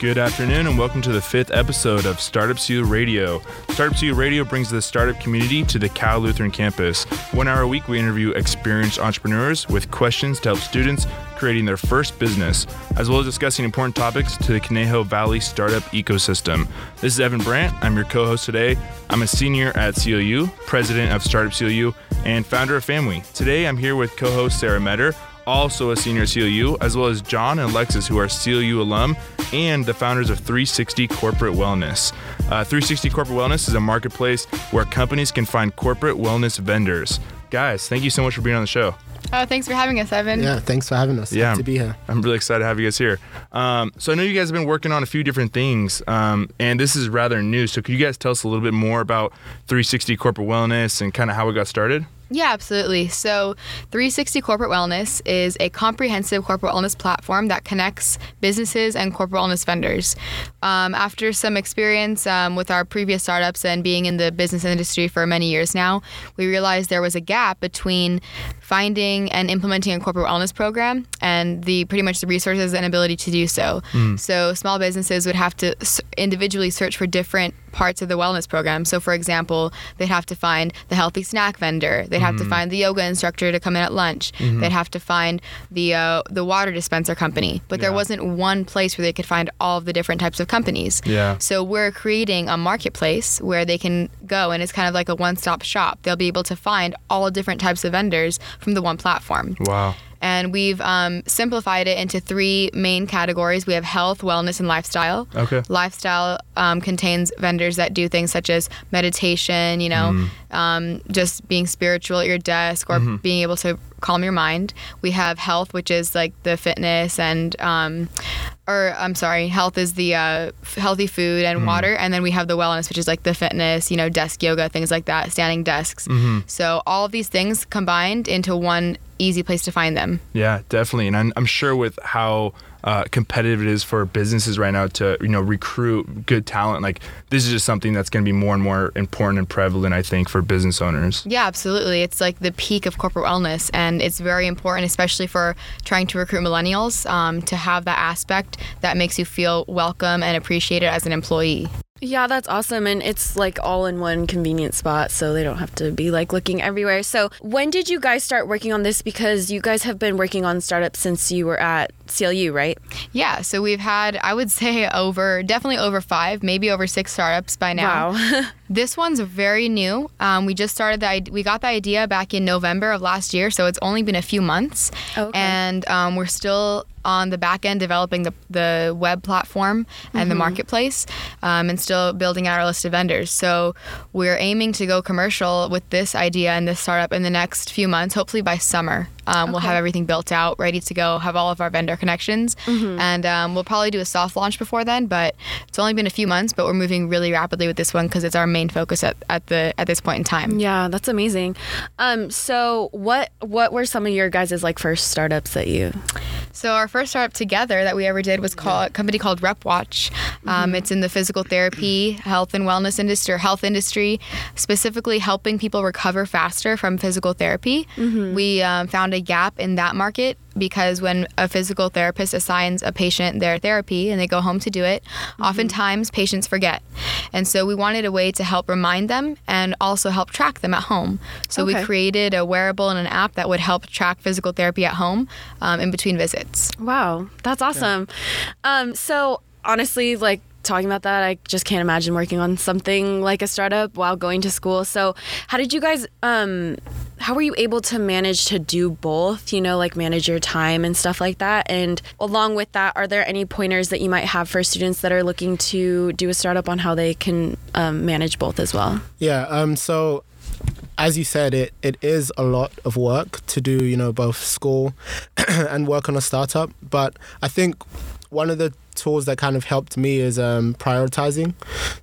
Good afternoon, and welcome to the fifth episode of Startup CLU Radio. Startup CLU Radio brings the startup community to the Cal Lutheran campus. One hour a week, we interview experienced entrepreneurs with questions to help students creating their first business, as well as discussing important topics to the Conejo Valley startup ecosystem. This is Evan Brandt. I'm your co host today. I'm a senior at CLU, president of Startup CLU, and founder of Family. Today, I'm here with co host Sarah Meder also a senior at CLU, as well as John and Alexis, who are CLU alum and the founders of 360 Corporate Wellness. Uh, 360 Corporate Wellness is a marketplace where companies can find corporate wellness vendors. Guys, thank you so much for being on the show. Oh, thanks for having us, Evan. Yeah, thanks for having us. Yeah, to be here. I'm really excited to have you guys here. Um, so I know you guys have been working on a few different things, um, and this is rather new. So could you guys tell us a little bit more about 360 Corporate Wellness and kind of how it got started? Yeah, absolutely. So, 360 Corporate Wellness is a comprehensive corporate wellness platform that connects businesses and corporate wellness vendors. Um, after some experience um, with our previous startups and being in the business industry for many years now, we realized there was a gap between finding and implementing a corporate wellness program and the pretty much the resources and ability to do so. Mm. So, small businesses would have to individually search for different parts of the wellness program. So, for example, they'd have to find the healthy snack vendor. They'd have to find the yoga instructor to come in at lunch. Mm-hmm. They'd have to find the uh, the water dispenser company. But yeah. there wasn't one place where they could find all of the different types of companies. Yeah. So we're creating a marketplace where they can go, and it's kind of like a one stop shop. They'll be able to find all different types of vendors from the one platform. Wow and we've um, simplified it into three main categories. We have health, wellness, and lifestyle. Okay. Lifestyle um, contains vendors that do things such as meditation, you know, mm. um, just being spiritual at your desk or mm-hmm. being able to calm your mind. We have health, which is like the fitness and, um, or I'm sorry, health is the uh, healthy food and mm water, and then we have the wellness, which is like the fitness, you know, desk yoga, things like that, standing desks. Mm-hmm. So all of these things combined into one easy place to find them. Yeah, definitely, and I'm, I'm sure with how uh, competitive it is for businesses right now to you know recruit good talent. Like this is just something that's going to be more and more important and prevalent, I think, for business owners. Yeah, absolutely. It's like the peak of corporate wellness, and it's very important, especially for trying to recruit millennials, um, to have that aspect that makes you feel welcome and appreciated as an employee. Yeah, that's awesome. And it's like all in one convenient spot, so they don't have to be like looking everywhere. So, when did you guys start working on this? Because you guys have been working on startups since you were at CLU, right? Yeah. So, we've had, I would say, over definitely over five, maybe over six startups by now. Wow. this one's very new. Um, we just started the, we got the idea back in November of last year, so it's only been a few months. Okay. And um, we're still on the back end developing the, the web platform and mm-hmm. the marketplace um, and still building out our list of vendors. So we're aiming to go commercial with this idea and this startup in the next few months, hopefully by summer. Um, okay. We'll have everything built out, ready to go, have all of our vendor connections, mm-hmm. and um, we'll probably do a soft launch before then. But it's only been a few months, but we're moving really rapidly with this one because it's our main focus at, at the at this point in time. Yeah, that's amazing. Um, so what what were some of your guys' like first startups that you? So our first startup together that we ever did was called a company called RepWatch. Um, mm-hmm. It's in the physical therapy, health and wellness industry, or health industry, specifically helping people recover faster from physical therapy. Mm-hmm. We um, found a gap in that market because when a physical therapist assigns a patient their therapy and they go home to do it, mm-hmm. oftentimes patients forget. And so we wanted a way to help remind them and also help track them at home. So okay. we created a wearable and an app that would help track physical therapy at home um, in between visits. Wow, that's awesome. Yeah. Um, so honestly, like talking about that, I just can't imagine working on something like a startup while going to school. So, how did you guys? Um, how were you able to manage to do both? You know, like manage your time and stuff like that. And along with that, are there any pointers that you might have for students that are looking to do a startup on how they can um, manage both as well? Yeah. Um. So as you said, it, it is a lot of work to do, you know, both school and work on a startup. But I think one of the tools that kind of helped me is um, prioritizing.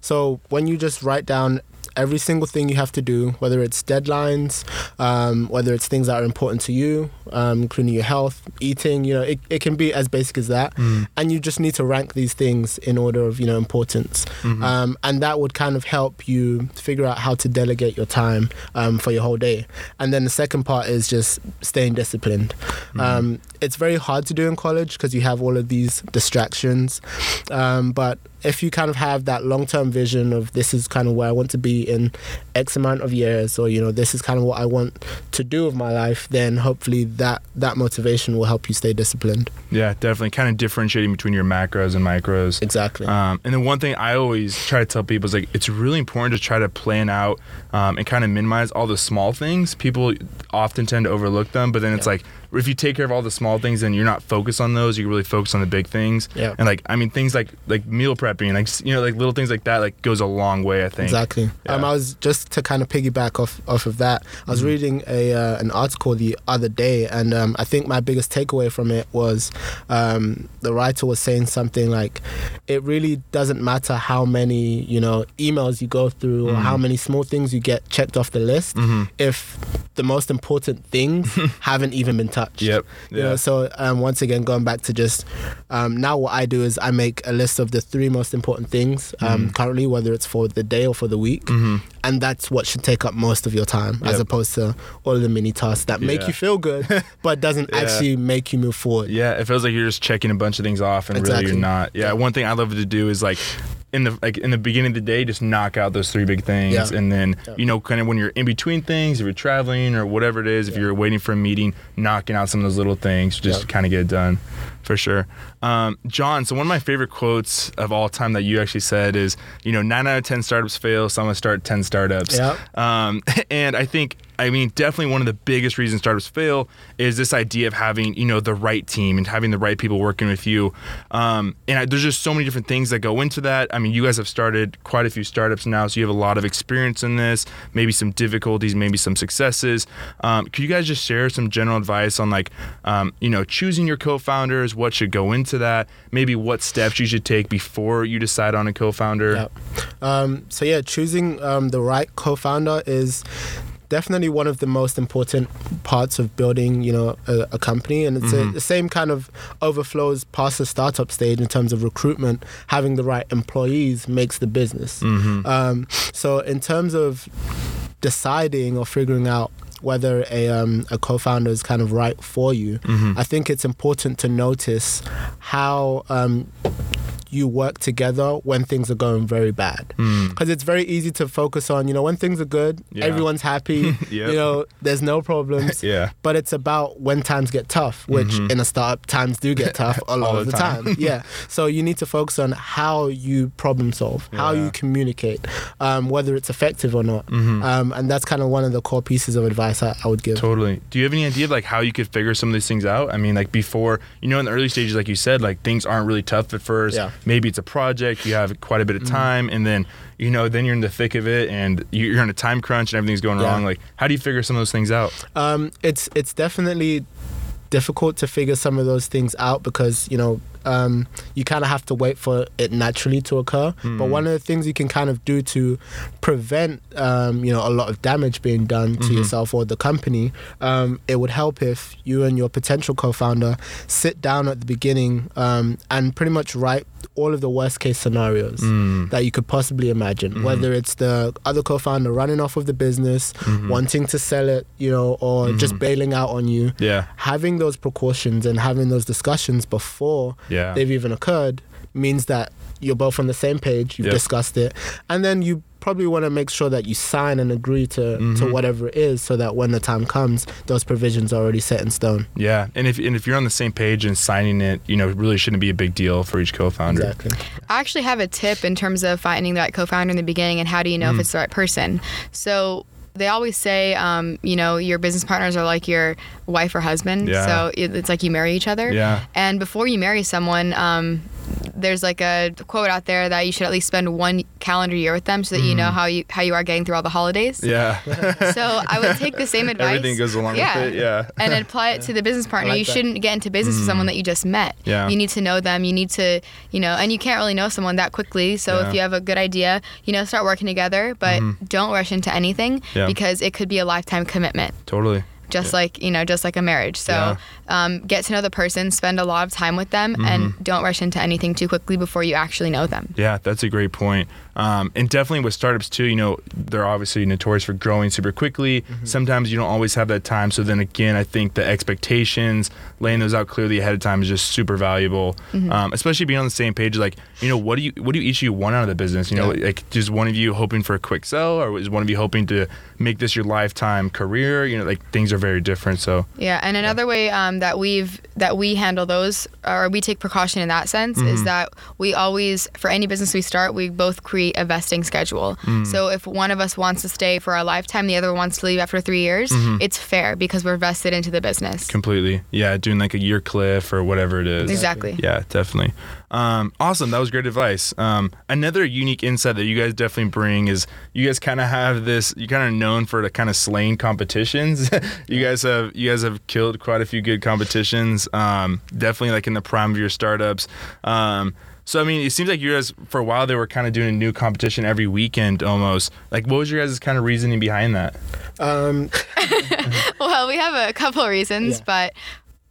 So when you just write down every single thing you have to do, whether it's deadlines, um, whether it's things that are important to you, um, including your health, eating. You know, it, it can be as basic as that, and you just need to rank these things in order of you know importance, um, and that would kind of help you figure out how to delegate your time um, for your whole day. And then the second part is just staying disciplined. Um, it's very hard to do in college because you have all of these distractions, um, but if you kind of have that long-term vision of this is kind of where I want to be in X amount of years, or you know this is kind of what I want to do with my life, then hopefully that that motivation will help you stay disciplined. Yeah, definitely. Kind of differentiating between your macros and micros. Exactly. Um, and then one thing I always try to tell people is like it's really important to try to plan out um, and kind of minimize all the small things. People often tend to overlook them, but then it's Yeah. like if you take care of all the small things, and you're not focused on those. You really focus on the big things. Yeah. And like I mean things like like meal prepping, like you know like little things like that, like goes a long way. I think. Exactly. Um, I was just to kind of piggyback off off of that. I was reading a uh, an article the other day, and um, I think my biggest takeaway from it was um, the writer was saying something like, "It really doesn't matter how many you know emails you go through or how many small things you get checked off the list if the most important things haven't even been touched." Yep. You Yeah. know, so um, once again, going back to just um, now, what I do is I make a list of the three most important things um, Mm-hmm. currently, whether it's for the day or for the week, and that's what should take up most of your time, as opposed to all the mini tasks that make Yeah. you feel good, but doesn't Yeah. actually make you move forward. Yeah, it feels like you're just checking a bunch of things off, and really you're not. Yeah, one thing I love to do is like in the like in the beginning of the day, just knock out those three big things, Yeah. and then Yeah. you know, kind of when you're in between things, if you're traveling or whatever it is, if you're waiting for a meeting, knocking out some of those little things, just Yeah. kind of get it done, for sure. Um, John, so one of my favorite quotes of all time that you actually said is, you know, nine out of ten startups fail, so I'm gonna start ten startups. Yeah. Um, and I think, I mean, definitely one of the biggest reasons startups fail is this idea of having, you know, the right team and having the right people working with you. Um, and I, there's just so many different things that go into that. I mean, you guys have started quite a few startups now, so you have a lot of experience in this, maybe some difficulties, maybe some successes. Um, could you guys just share some general advice on, like, um, you know, choosing your co founders, what should go into that, maybe what steps you should take before you decide on a co founder? Yep. Um, so yeah, choosing um, the right co-founder is definitely one of the most important parts of building, you know, a, a company, and it's a, the same kind of overflows past the startup stage in terms of recruitment. Having the right employees makes the business. Um, so in terms of deciding or figuring out whether a um, a co-founder is kind of right for you, I think it's important to notice how um, you work together when things are going very bad. Because it's very easy to focus on, you know, when things are good, Yeah. everyone's happy, Yep. you know, there's no problems. Yeah. But it's about when times get tough, which in a startup, times do get tough a lot of the the time. time. yeah. So you need to focus on how you problem solve, how you communicate, um, whether it's effective or not. Mm-hmm. Um, and that's kind of one of the core pieces of advice I, I would give. Totally. Do you have any idea of like how you could figure some of these things out? I mean, like before, you know, in the early stages, like you said, like things aren't really tough at first. Yeah. Mm-hmm. Maybe it's a project, you have quite a bit of time, and then you know, then you're in the thick of it, and you- you're in a time crunch, and everything's going Yeah. wrong. Like, how do you figure some of those things out? Um, it's it's definitely difficult to figure some of those things out because you know um, you kind of have to wait for it naturally to occur. But one of the things you can kind of do to prevent um, you know a lot of damage being done to yourself or the company, um, it would help if you and your potential co-founder sit down at the beginning um, and pretty much write all of the worst case scenarios that you could possibly imagine. Whether it's the other co-founder running off of the business, wanting to sell it, you know, or just bailing out on you. Yeah. having those precautions and having those discussions before Yeah. they've even occurred means that you're both on the same page, you've Yep. discussed it, and then you probably want to make sure that you sign and agree to, to whatever it is so that when the time comes, those provisions are already set in stone. Yeah. And if and if you're on the same page and signing it, you know, it really shouldn't be a big deal for each co-founder. Exactly. I actually have a tip in terms of finding the right co-founder in the beginning and how do you know if Mm. it's the right person. So they always say, um, you know, your business partners are like your wife or husband. Yeah. So it's like you marry each other. Yeah. And before you marry someone, um, there's like a quote out there that you should at least spend one calendar year with them so that you know mm. how you how you are getting through all the holidays. Yeah. So I would take the same advice. Everything goes along with it, yeah. And apply it to the business partner. like you that. shouldn't get into business with mm. someone that you just met. Yeah. You need to know them. You need to, you know, and you can't really know someone that quickly. So Yeah. if you have a good idea, you know, start working together, but mm-hmm. don't rush into anything. Yeah. because it could be a lifetime commitment totally. just like you know just like a marriage so Yeah. Um, get to know the person spend a lot of time with them Mm-hmm. and don't rush into anything too quickly before you actually know them Yeah, that's a great point. Um, and definitely with startups too, you know, they're obviously notorious for growing super quickly. Sometimes you don't always have that time. So then again, I think the expectations, laying those out clearly ahead of time is just super valuable. Um, especially being on the same page. Like, you know, what do you, what do each of you want out of the business? You know, Yeah. like just one of you hoping for a quick sell, or is one of you hoping to make this your lifetime career? You know, like things are very different. So yeah and another way um, Um, that we've that we handle those or we take precaution in that sense is mm-hmm. that we always for any business we start we both create a vesting schedule. Mm. So if one of us wants to stay for our lifetime the other wants to leave after three years mm-hmm. it's fair because we're vested into the business. Completely, yeah, doing like a year cliff or whatever it is. exactly. Yeah, definitely. Um, awesome. That was great advice. Um, another unique insight that you guys definitely bring is you guys kind of have this. You kind of known for the kind of slaying competitions. you guys have you guys have killed quite a few good competitions. Um, definitely like in the prime of your startups. Um, so I mean, it seems like you guys for a while they were kind of doing a new competition every weekend almost. Like, what was your guys' kind of reasoning behind that? Um, Well, we have a couple of reasons, Yeah. but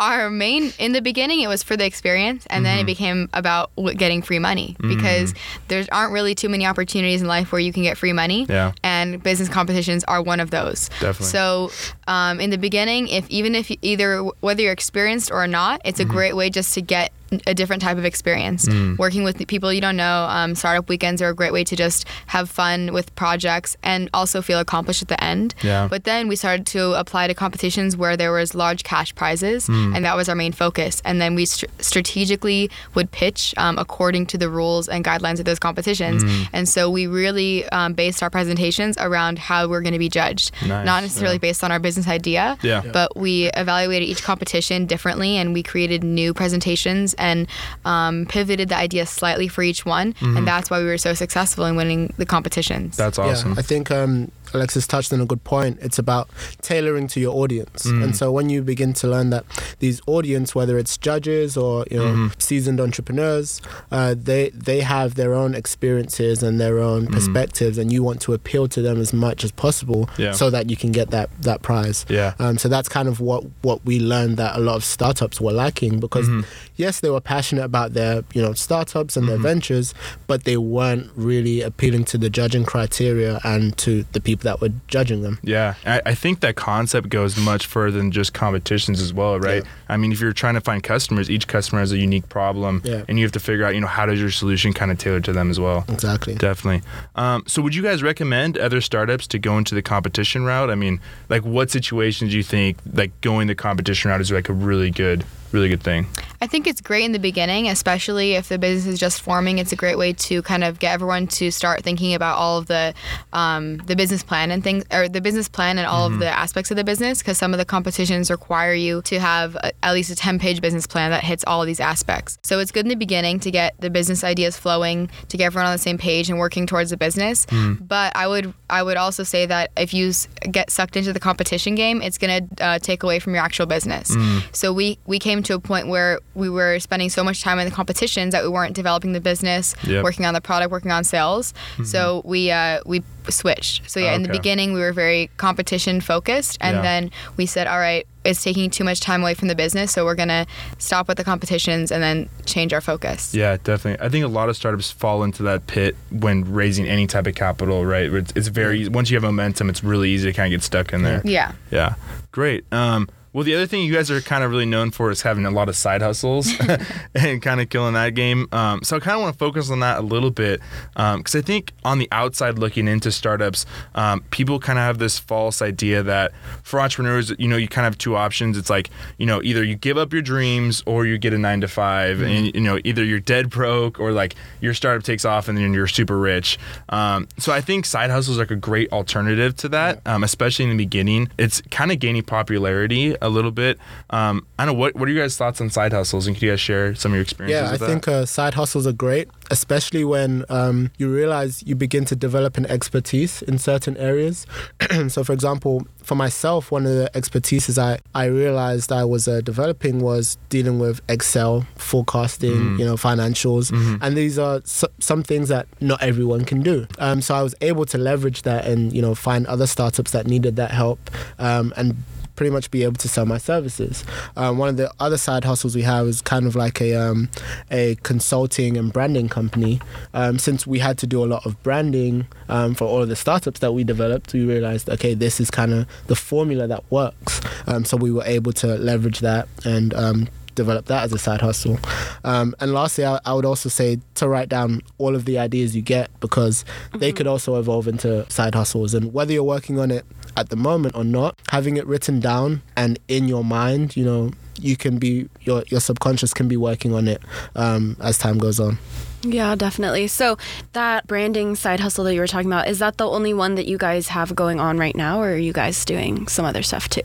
our main in the beginning it was for the experience, and then it mm-hmm. became about getting free money mm-hmm. because there aren't really too many opportunities in life where you can get free money. Yeah. And business competitions are one of those. Definitely. So, um, in the beginning, if even if you, either whether you're experienced or not, it's a mm-hmm. great way just to get a different type of experience. Working with people you don't know, um, startup weekends are a great way to just have fun with projects and also feel accomplished at the end. Yeah. But then we started to apply to competitions where there was large cash prizes, and that was our main focus. And then we str- strategically would pitch um, according to the rules and guidelines of those competitions. And so we really um, based our presentations around how we're going to be judged, Nice, not necessarily yeah. based on our business idea. Yeah. but we evaluated each competition differently, and we created new presentations and um, pivoted the idea slightly for each one. And that's why we were so successful in winning the competitions. That's awesome. Yeah, I think um, Alexis touched on a good point. It's about tailoring to your audience, Mm. and so when you begin to learn that these audience, whether it's judges or you know Mm-hmm. seasoned entrepreneurs, uh, they they have their own experiences and their own Mm. perspectives, and you want to appeal to them as much as possible, Yeah. so that you can get that that prize. Yeah. Um, so that's kind of what what we learned that a lot of startups were lacking because Mm-hmm. yes, they were passionate about their you know startups and their ventures, but they weren't really appealing to the judging criteria and to the people that were judging them. Yeah, I, I think that concept goes much further than just competitions as well, right? Yeah. I mean, if you're trying to find customers, each customer has a unique problem, Yeah. and you have to figure out, you know, how does your solution kind of tailor to them as well. Exactly. Definitely. Um, so, would you guys recommend other startups to go into the competition route? I mean, like, what situations do you think like going the competition route is like a really good, really good thing? I think it's great in the beginning, especially if the business is just forming. It's a great way to kind of get everyone to start thinking about all of the um, the business plan and things, or the business plan and all of the aspects of the business. Because some of the competitions require you to have a, at least a ten page business plan that hits all of these aspects. So it's good in the beginning to get the business ideas flowing, to get everyone on the same page and working towards the business. But I would I would also say that if you get sucked into the competition game, it's gonna uh, take away from your actual business. So we we came to a point where we were spending so much time in the competitions that we weren't developing the business, Yep. working on the product, working on sales. So we uh, we switched. So yeah, in the beginning we were very competition focused, and Yeah. then we said, all right, it's taking too much time away from the business, so we're gonna stop with the competitions and then change our focus. Yeah, definitely. I think a lot of startups fall into that pit when raising any type of capital, right? It's, it's very once you have momentum, it's really easy to kind of get stuck in there. Yeah. Yeah, great. Um, well, the other thing you guys are kind of really known for is having a lot of side hustles and kind of killing that game. Um, so I kind of want to focus on that a little bit because I think on the outside looking into startups, um, people kind of have this false idea that for entrepreneurs, you know, you kind of have two options. It's like, you know, either you give up your dreams or you get a nine to 5 and, you know, either you're dead broke or like your startup takes off and then you're super rich. Um, so I think side hustles are like a great alternative to that, um, especially in the beginning. It's kind of gaining popularity a little bit. Um, I don't know what what are you guys' thoughts on side hustles, and could you guys share some of your experiences? Yeah, I think uh, side hustles are great, especially when um, you realize you begin to develop an expertise in certain areas. so, for example, for myself, one of the expertises I, I realized I was uh, developing was dealing with Excel, forecasting, Mm. you know, financials. Mhm. And these are s- some things that not everyone can do. Um, so I was able to leverage that and, you know, find other startups that needed that help um, and pretty much be able to sell my services. Um, one of the other side hustles we have is kind of like a um, a consulting and branding company. Um, since we had to do a lot of branding um, for all of the startups that we developed, we realized okay, this is kind of the formula that works. Um, so we were able to leverage that and um, develop that as a side hustle. Um, and lastly, I, I would also say to write down all of the ideas you get because they could also evolve into side hustles. And whether you're working on it at the moment or not, having it written down and in your mind, you know, you can be your your subconscious can be working on it um, as time goes on. Yeah, definitely. So that branding side hustle that you were talking about, is that the only one that you guys have going on right now, or are you guys doing some other stuff too?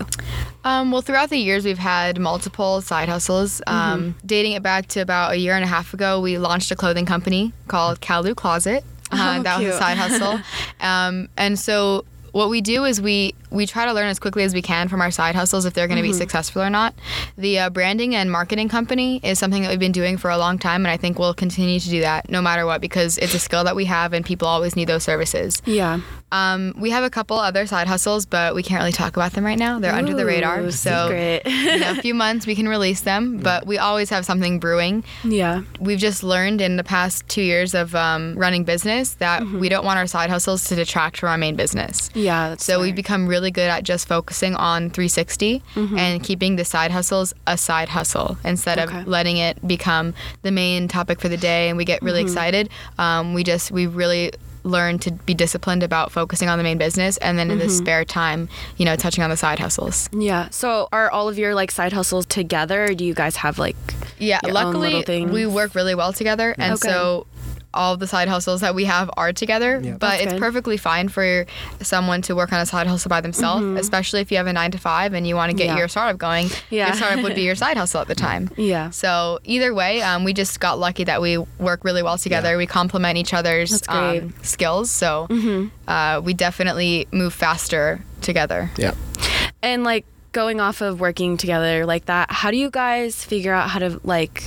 Um, well, throughout the years, we've had multiple side hustles. Um, dating it back to about a year and a half ago, we launched a clothing company called Kalu Closet. Uh, Oh, that was a side hustle. um, and so what we do is we we try to learn as quickly as we can from our side hustles if they're going to be successful or not. The uh, branding and marketing company is something that we've been doing for a long time, and I think we'll continue to do that no matter what because it's a skill that we have, and people always need those services. Yeah. Um, we have a couple other side hustles, but we can't really talk about them right now. They're under the radar, so in a few months we can release them. But we always have something brewing. yeah. We've just learned in the past two years of um, running business that we don't want our side hustles to detract from our main business. Yeah. That's So we've become really good at just focusing on 360 and keeping the side hustles a side hustle instead Okay. of letting it become the main topic for the day and we get really excited. Um, we just we really learn to be disciplined about focusing on the main business and then in the mm-hmm. spare time, you know, touching on the side hustles. Yeah. So are all of your like side hustles together, or do you guys have like? Yeah, luckily we work really well together, and Okay. so all the side hustles that we have are together. Yeah. But That's it's good. perfectly fine for someone to work on a side hustle by themselves, especially if you have a nine to five and you want to get Mm-hmm. Yeah. your startup going. Yeah. Your startup would be your side hustle at the time. Yeah. So either way, um, we just got lucky that we work really well together. We complement each other's um, skills. So uh, we definitely move faster together. Yeah. And like going off of working together like that, how do you guys figure out how to like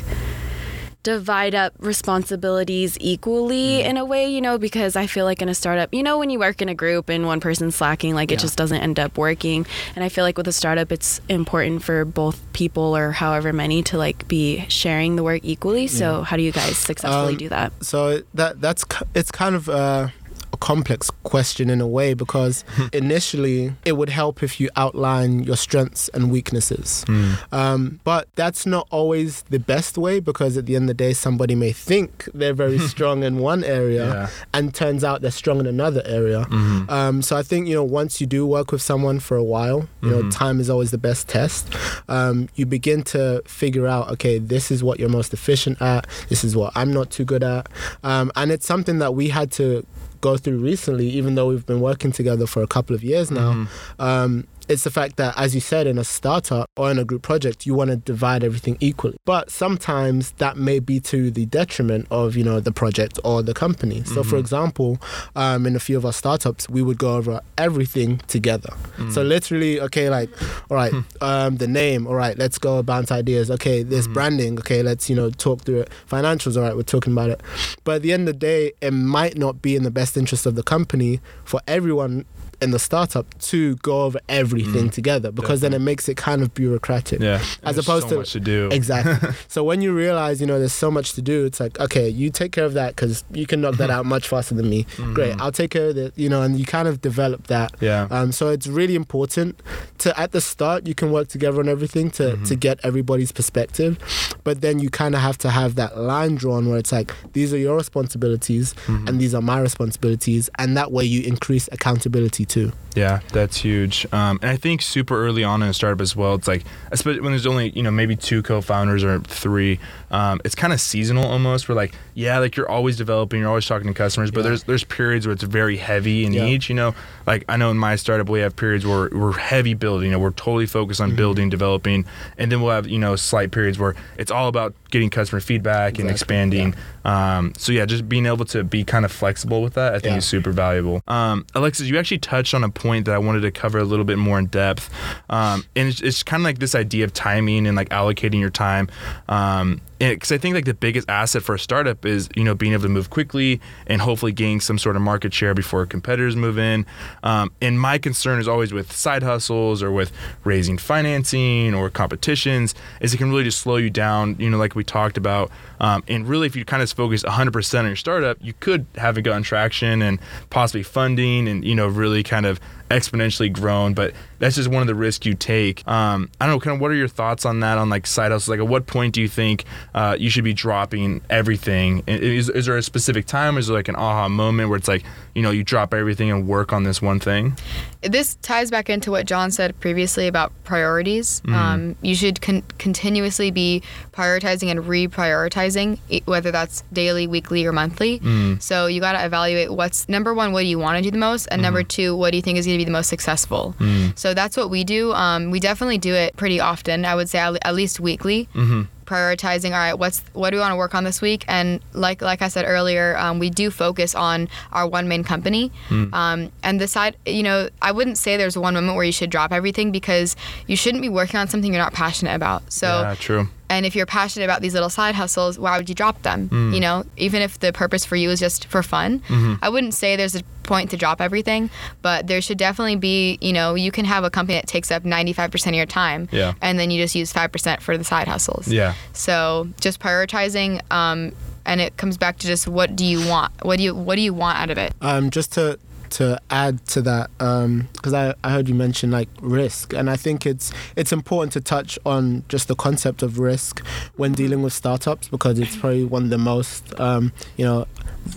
divide up responsibilities equally in a way, you know, because I feel like in a startup, you know, when you work in a group and one person's slacking, like it just doesn't end up working. And I feel like with a startup, it's important for both people or however many to like be sharing the work equally. So how do you guys successfully Um, do that? So that that's it's kind of uh, a complex question in a way because initially it would help if you outline your strengths and weaknesses. Um, but that's not always the best way because at the end of the day, somebody may think they're very strong in one area Yeah. and turns out they're strong in another area. Um, so I think you know once you do work with someone for a while, you know time is always the best test. Um, you begin to figure out, okay, this is what you're most efficient at. This is what I'm not too good at, um, and it's something that we had to go through recently, even though we've been working together for a couple of years now. Um, it's the fact that, as you said, in a startup or in a group project, you want to divide everything equally. But sometimes that may be to the detriment of, you know, the project or the company. So, for example, um, in a few of our startups, we would go over everything together. So, literally, okay, like, all right, um, the name, all right, let's go bounce ideas. Okay, there's branding. Okay, let's, you know, talk through it. Financials, all right, we're talking about it. But at the end of the day, it might not be in the best interest of the company for everyone in the startup to go over everything together because then it makes it kind of bureaucratic. Yeah. As There's opposed so to much to do. Exactly. so when you realize, you know, there's so much to do, it's like, okay, you take care of that because you can knock that out much faster than me. Great, I'll take care of it. You know, and you kind of develop that. Yeah. Um, so it's really important to at the start you can work together on everything to to get everybody's perspective, but then you kind of have to have that line drawn where it's like these are your responsibilities and these are my responsibilities, and that way you increase accountability too. Yeah, that's huge. Um, and I think super early on in a startup as well, it's like, especially when there's only, you know, maybe two co founders or three, um, it's kind of seasonal almost. Where like, yeah, like you're always developing, you're always talking to customers, but Yeah. there's there's periods where it's very heavy in Yeah. each, you know. Like I know in my startup, we have periods where we're heavy building, you know, we're totally focused Mm-hmm. on building, developing, and then we'll have, you know, slight periods where it's all about getting customer feedback and Exactly, expanding. Um, so yeah, just being able to be kind of flexible with that, I think Yeah. is super valuable. Um, Alexis, you actually touched on a point that I wanted to cover a little bit more in depth, um, and it's, it's kind of like this idea of timing and like allocating your time. Um, because I think like the biggest asset for a startup is you know being able to move quickly and hopefully gain some sort of market share before competitors move in. Um, and my concern is always with side hustles or with raising financing or competitions is it can really just slow you down. You know, like we talked about. Um, and really, if you kind of focus 100% on your startup, you could have it gotten traction and possibly funding and you know really kind of exponentially grown, but that's just one of the risks you take. Um, I don't know, kind of what are your thoughts on that, on like side hustles? Like, at what point do you think uh, you should be dropping everything? Is, is there a specific time? Is there like an aha moment where it's like, you know, you drop everything and work on this one thing? this ties back into what John said previously about priorities. Mm. Um, you should con- continuously be prioritizing and reprioritizing, whether that's daily, weekly, or monthly. Mm. So you got to evaluate what's number one, what do you want to do the most, and number mm. two, what do you think is going to be the most successful. So that's what we do. Um, we definitely do it pretty often. I would say at, le- at least weekly. Mm-hmm. Prioritizing all right what's what do we want to work on this week? And like like i said earlier um, we do focus on our one main company. Um, and the side you know i wouldn't say there's one moment where you should drop everything because you shouldn't be working on something you're not passionate about. So yeah, true. And if you're passionate about these little side hustles, why would you drop them? Mm. You know, even if the purpose for you is just for fun, Mm-hmm. I wouldn't say there's a point to drop everything, but there should definitely be, you know, you can have a company that takes up 95% of your time Yeah. and then you just use 5% for the side hustles. Yeah. So just prioritizing um, and it comes back to just what do you want? What do you what do you want out of it? Um, just to to add to that, because I, I heard you mention like risk, and I think it's it's important to touch on just the concept of risk when dealing with startups because it's probably one of the most um, you know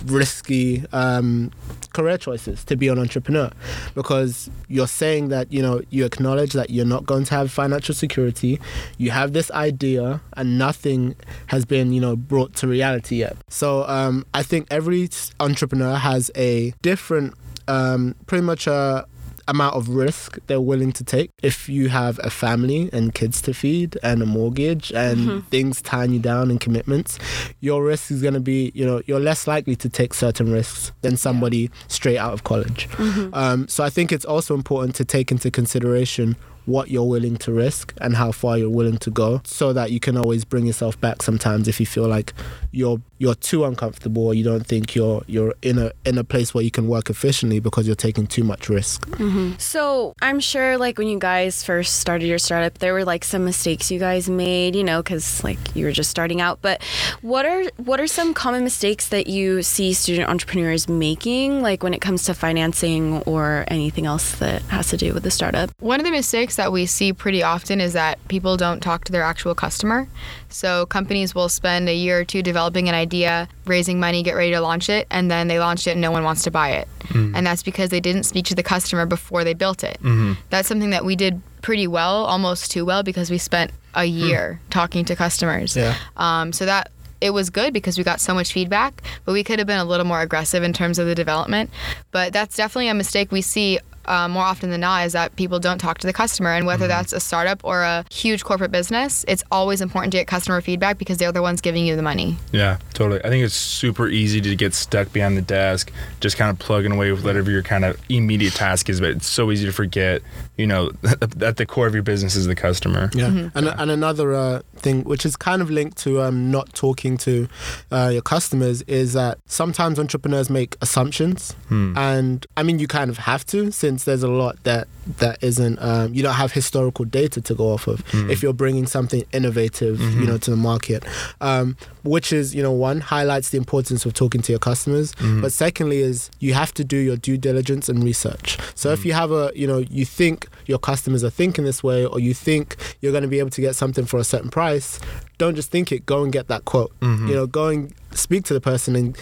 risky um, career choices to be an entrepreneur because you're saying that you know you acknowledge that you're not going to have financial security. You have this idea and nothing has been you know brought to reality yet. So um, i think every entrepreneur has a different um, pretty much a amount of risk they're willing to take if you have a family and kids to feed and a mortgage and things tying you down and commitments your risk is going to be you know you're less likely to take certain risks than somebody straight out of college. Um, so i think it's also important to take into consideration what you're willing to risk and how far you're willing to go so that you can always bring yourself back sometimes if you feel like you're you're too uncomfortable or you don't think you're you're in a in a place where you can work efficiently because you're taking too much risk mm-hmm. So I'm sure, like when you guys first started your startup, there were like some mistakes you guys made, you know, because like you were just starting out. But what are what are some common mistakes that you see student entrepreneurs making, like when it comes to financing or anything else that has to do with the startup? One of the mistakes that we see pretty often is that people don't talk to their actual customer. So companies will spend a year or two developing an idea, raising money, get ready to launch it, and then they launch it and no one wants to buy it. Mm-hmm. And that's because they didn't speak to the customer before they built it. Mm-hmm. That's something that we did pretty well, almost too well, because we spent a hmm. year talking to customers. Yeah. Um, so that it was good because we got so much feedback, but we could have been a little more aggressive in terms of the development. But that's definitely a mistake we see uh, more often than not is that people don't talk to the customer. And whether that's a startup or a huge corporate business, it's always important to get customer feedback because they're the ones giving you the money. Yeah, totally. I think it's super easy to get stuck behind the desk, just kind of plugging away with whatever your kind of immediate task is. But it's so easy to forget, you know, at the core of your business is the customer. Yeah, and and another uh, thing which is kind of linked to um, not talking to uh, your customers is that sometimes entrepreneurs make assumptions, and I mean you kind of have to since there's a lot that that isn't um, you don't have historical data to go off of mm. if you're bringing something innovative you mm-hmm. know to the market, um, which is you know one highlights the importance of talking to your customers, mm-hmm. but secondly is you have to do your due diligence and research. So if mm. you have a you know you think your customers are thinking this way or you think you're going to be able to get something for a certain price, don't just think it. Go and get that quote. Mm-hmm. You know, go and speak to the person and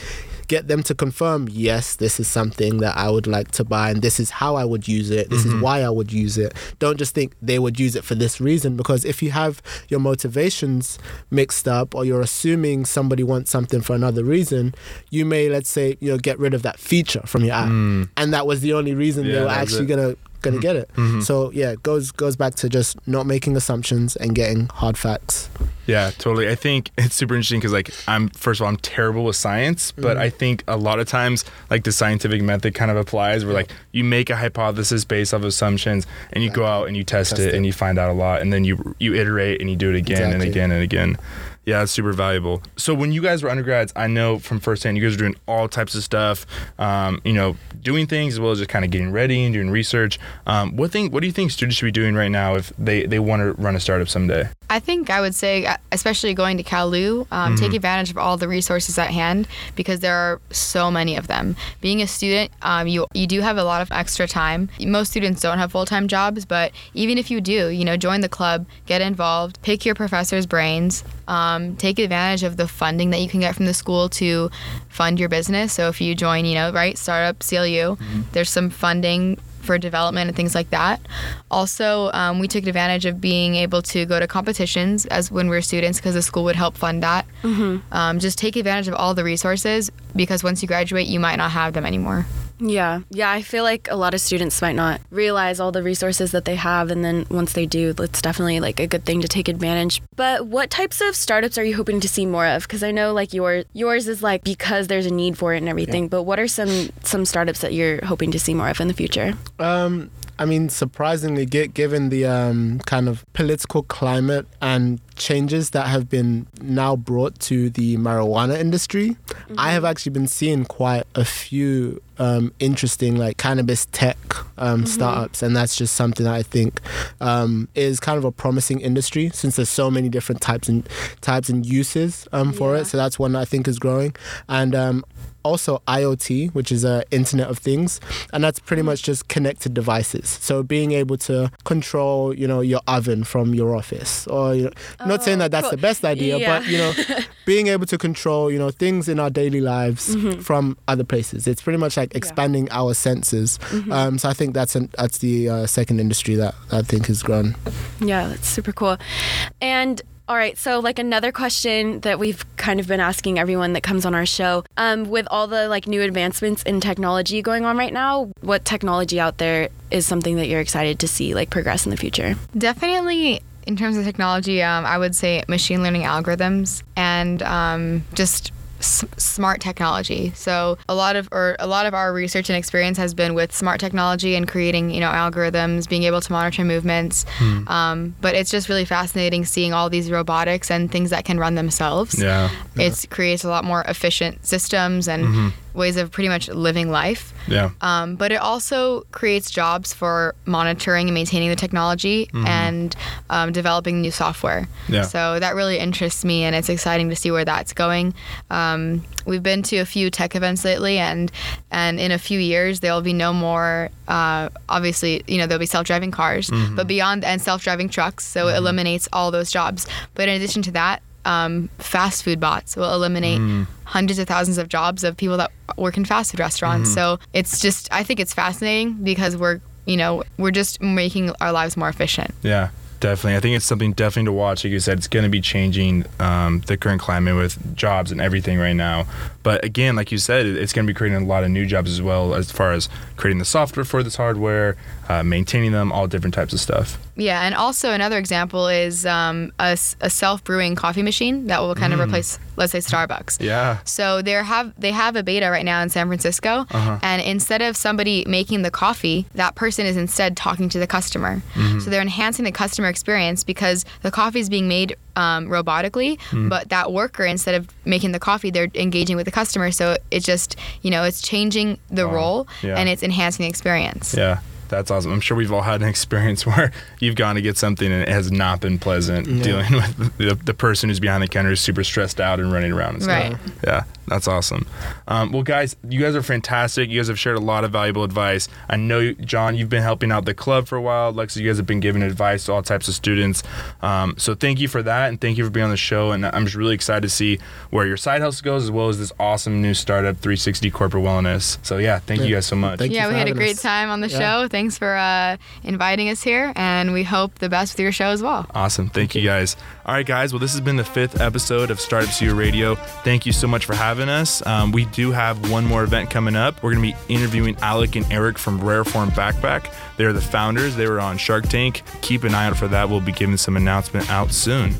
get them to confirm, yes, this is something that I would like to buy, and this is how I would use it. This is mm-hmm. why I would use it. Don't just think they would use it for this reason, because if you have your motivations mixed up, or you're assuming somebody wants something for another reason, you may, let's say, you know, get rid of that feature from your app, mm. and that was the only reason Yeah, they were that was actually it. gonna gonna get it. So yeah, it goes goes back to just not making assumptions and getting hard facts. Yeah, totally. I think it's super interesting because, like, I'm first of all, I'm terrible with science, but Mm-hmm. I think a lot of times, like, the scientific method kind of applies where, like, you make a hypothesis based off assumptions, and you go out and you test, Test it, it. and you find out a lot, and then you you iterate and you do it again and again and again. Yeah, it's super valuable. So when you guys were undergrads, I know from firsthand you guys were doing all types of stuff. Um, you know, doing things as well as just kind of getting ready and doing research. Um, what thing? What do you think students should be doing right now if they they want to run a startup someday? I think I would say, uh, especially going to CalU, um, take advantage of all the resources at hand because there are so many of them. Being a student, um, you you do have a lot of extra time. Most students don't have full time jobs, but even if you do, you know, join the club, get involved, pick your professor's brains, um, take advantage of the funding that you can get from the school to fund your business. So if you join, you know, right, startup CLU, there's some funding for development and things like that. Also, um, we took advantage of being able to go to competitions as when we were students because the school would help fund that. Um, just take advantage of all the resources because once you graduate, you might not have them anymore. Yeah. Yeah. I feel like a lot of students might not realize all the resources that they have. And then once they do, it's definitely like a good thing to take advantage. But what types of startups are you hoping to see more of? Because I know like your, yours is like because there's a need for it and everything. But what are some, some startups that you're hoping to see more of in the future? Um, I mean, surprisingly, given the um, kind of political climate and changes that have been now brought to the marijuana industry, I have actually been seeing quite a few um, interesting like cannabis tech um, startups, and that's just something that I think um, is kind of a promising industry since there's so many different types and types and uses um, for Yeah. it. So that's one that I think is growing, and um, also IoT, which is a Internet of Things, and that's pretty much just connected devices. So being able to control, you know, your oven from your office, or you know, not saying Oh, that that's cool. the best idea, Yeah. but you know, being able to control, you know, things in our daily lives Mm-hmm. from other places. It's pretty much like expanding our senses. Mm-hmm. Um, so I think that's an, that's the uh, second industry that I think has grown. Yeah, that's super cool. And all right, so like another question that we've kind of been asking everyone that comes on our show, um, with all the like new advancements in technology going on right now, what technology out there is something that you're excited to see like progress in the future? Definitely, in terms of technology, um, I would say machine learning algorithms and um, just s- smart technology. So a lot of or a lot of our research and experience has been with smart technology and creating you know algorithms, being able to monitor movements. Um, but it's just really fascinating seeing all these robotics and things that can run themselves. Yeah. It creates a lot more efficient systems and ways of pretty much living life. Yeah. Um, but it also creates jobs for monitoring and maintaining the technology and um, developing new software. Yeah. So that really interests me, and it's exciting to see where that's going. Um, we've been to a few tech events lately, and and in a few years there will be no more. Uh, obviously, you know there'll be self-driving cars, but beyond and self-driving trucks. So it eliminates all those jobs. But in addition to that. Um, fast food bots will eliminate hundreds of thousands of jobs of people that work in fast food restaurants. So it's just, I think it's fascinating because we're, you know, we're just making our lives more efficient. Yeah, definitely. I think it's something definitely to watch. Like you said, it's going to be changing um, the current climate with jobs and everything right now. But again, like you said, it's going to be creating a lot of new jobs as well, as far as creating the software for this hardware, uh, maintaining them, all different types of stuff. Yeah, and also another example is um, a, a self-brewing coffee machine that will kind of replace, let's say, Starbucks. Yeah. So they have they have a beta right now in San Francisco, and instead of somebody making the coffee, that person is instead talking to the customer. So they're enhancing the customer experience because the coffee is being made um, robotically, but that worker instead of making the coffee, they're engaging with the customer. So it just you know it's changing the Wow. role Yeah. and it's enhancing the experience. Yeah. That's awesome. I'm sure we've all had an experience where you've gone to get something and it has not been pleasant dealing with the, the person who's behind the counter is super stressed out and running around and stuff. Right. Yeah. That's awesome. Um, well, guys, you guys are fantastic. You guys have shared a lot of valuable advice. I know, John, you've been helping out the club for a while. Lexa, you guys have been giving advice to all types of students. Um, so thank you for that, and thank you for being on the show. And I'm just really excited to see where your side hustle goes, as well as this awesome new startup, 360 Corporate Wellness. So yeah, thank you guys so much. Thank yeah, for we had a great us. time on the Yeah. show. Thanks for uh, inviting us here, and we hope the best with your show as well. Awesome. Thank you guys. All right, guys. Well, this has been the fifth episode of Startup CLU Radio. Thank you so much for having us. Um, we do have one more event coming up. We're going to be interviewing Alec and Eric from Rareform Backpack. They're the founders. They were on Shark Tank. Keep an eye out for that. We'll be giving some announcement out soon.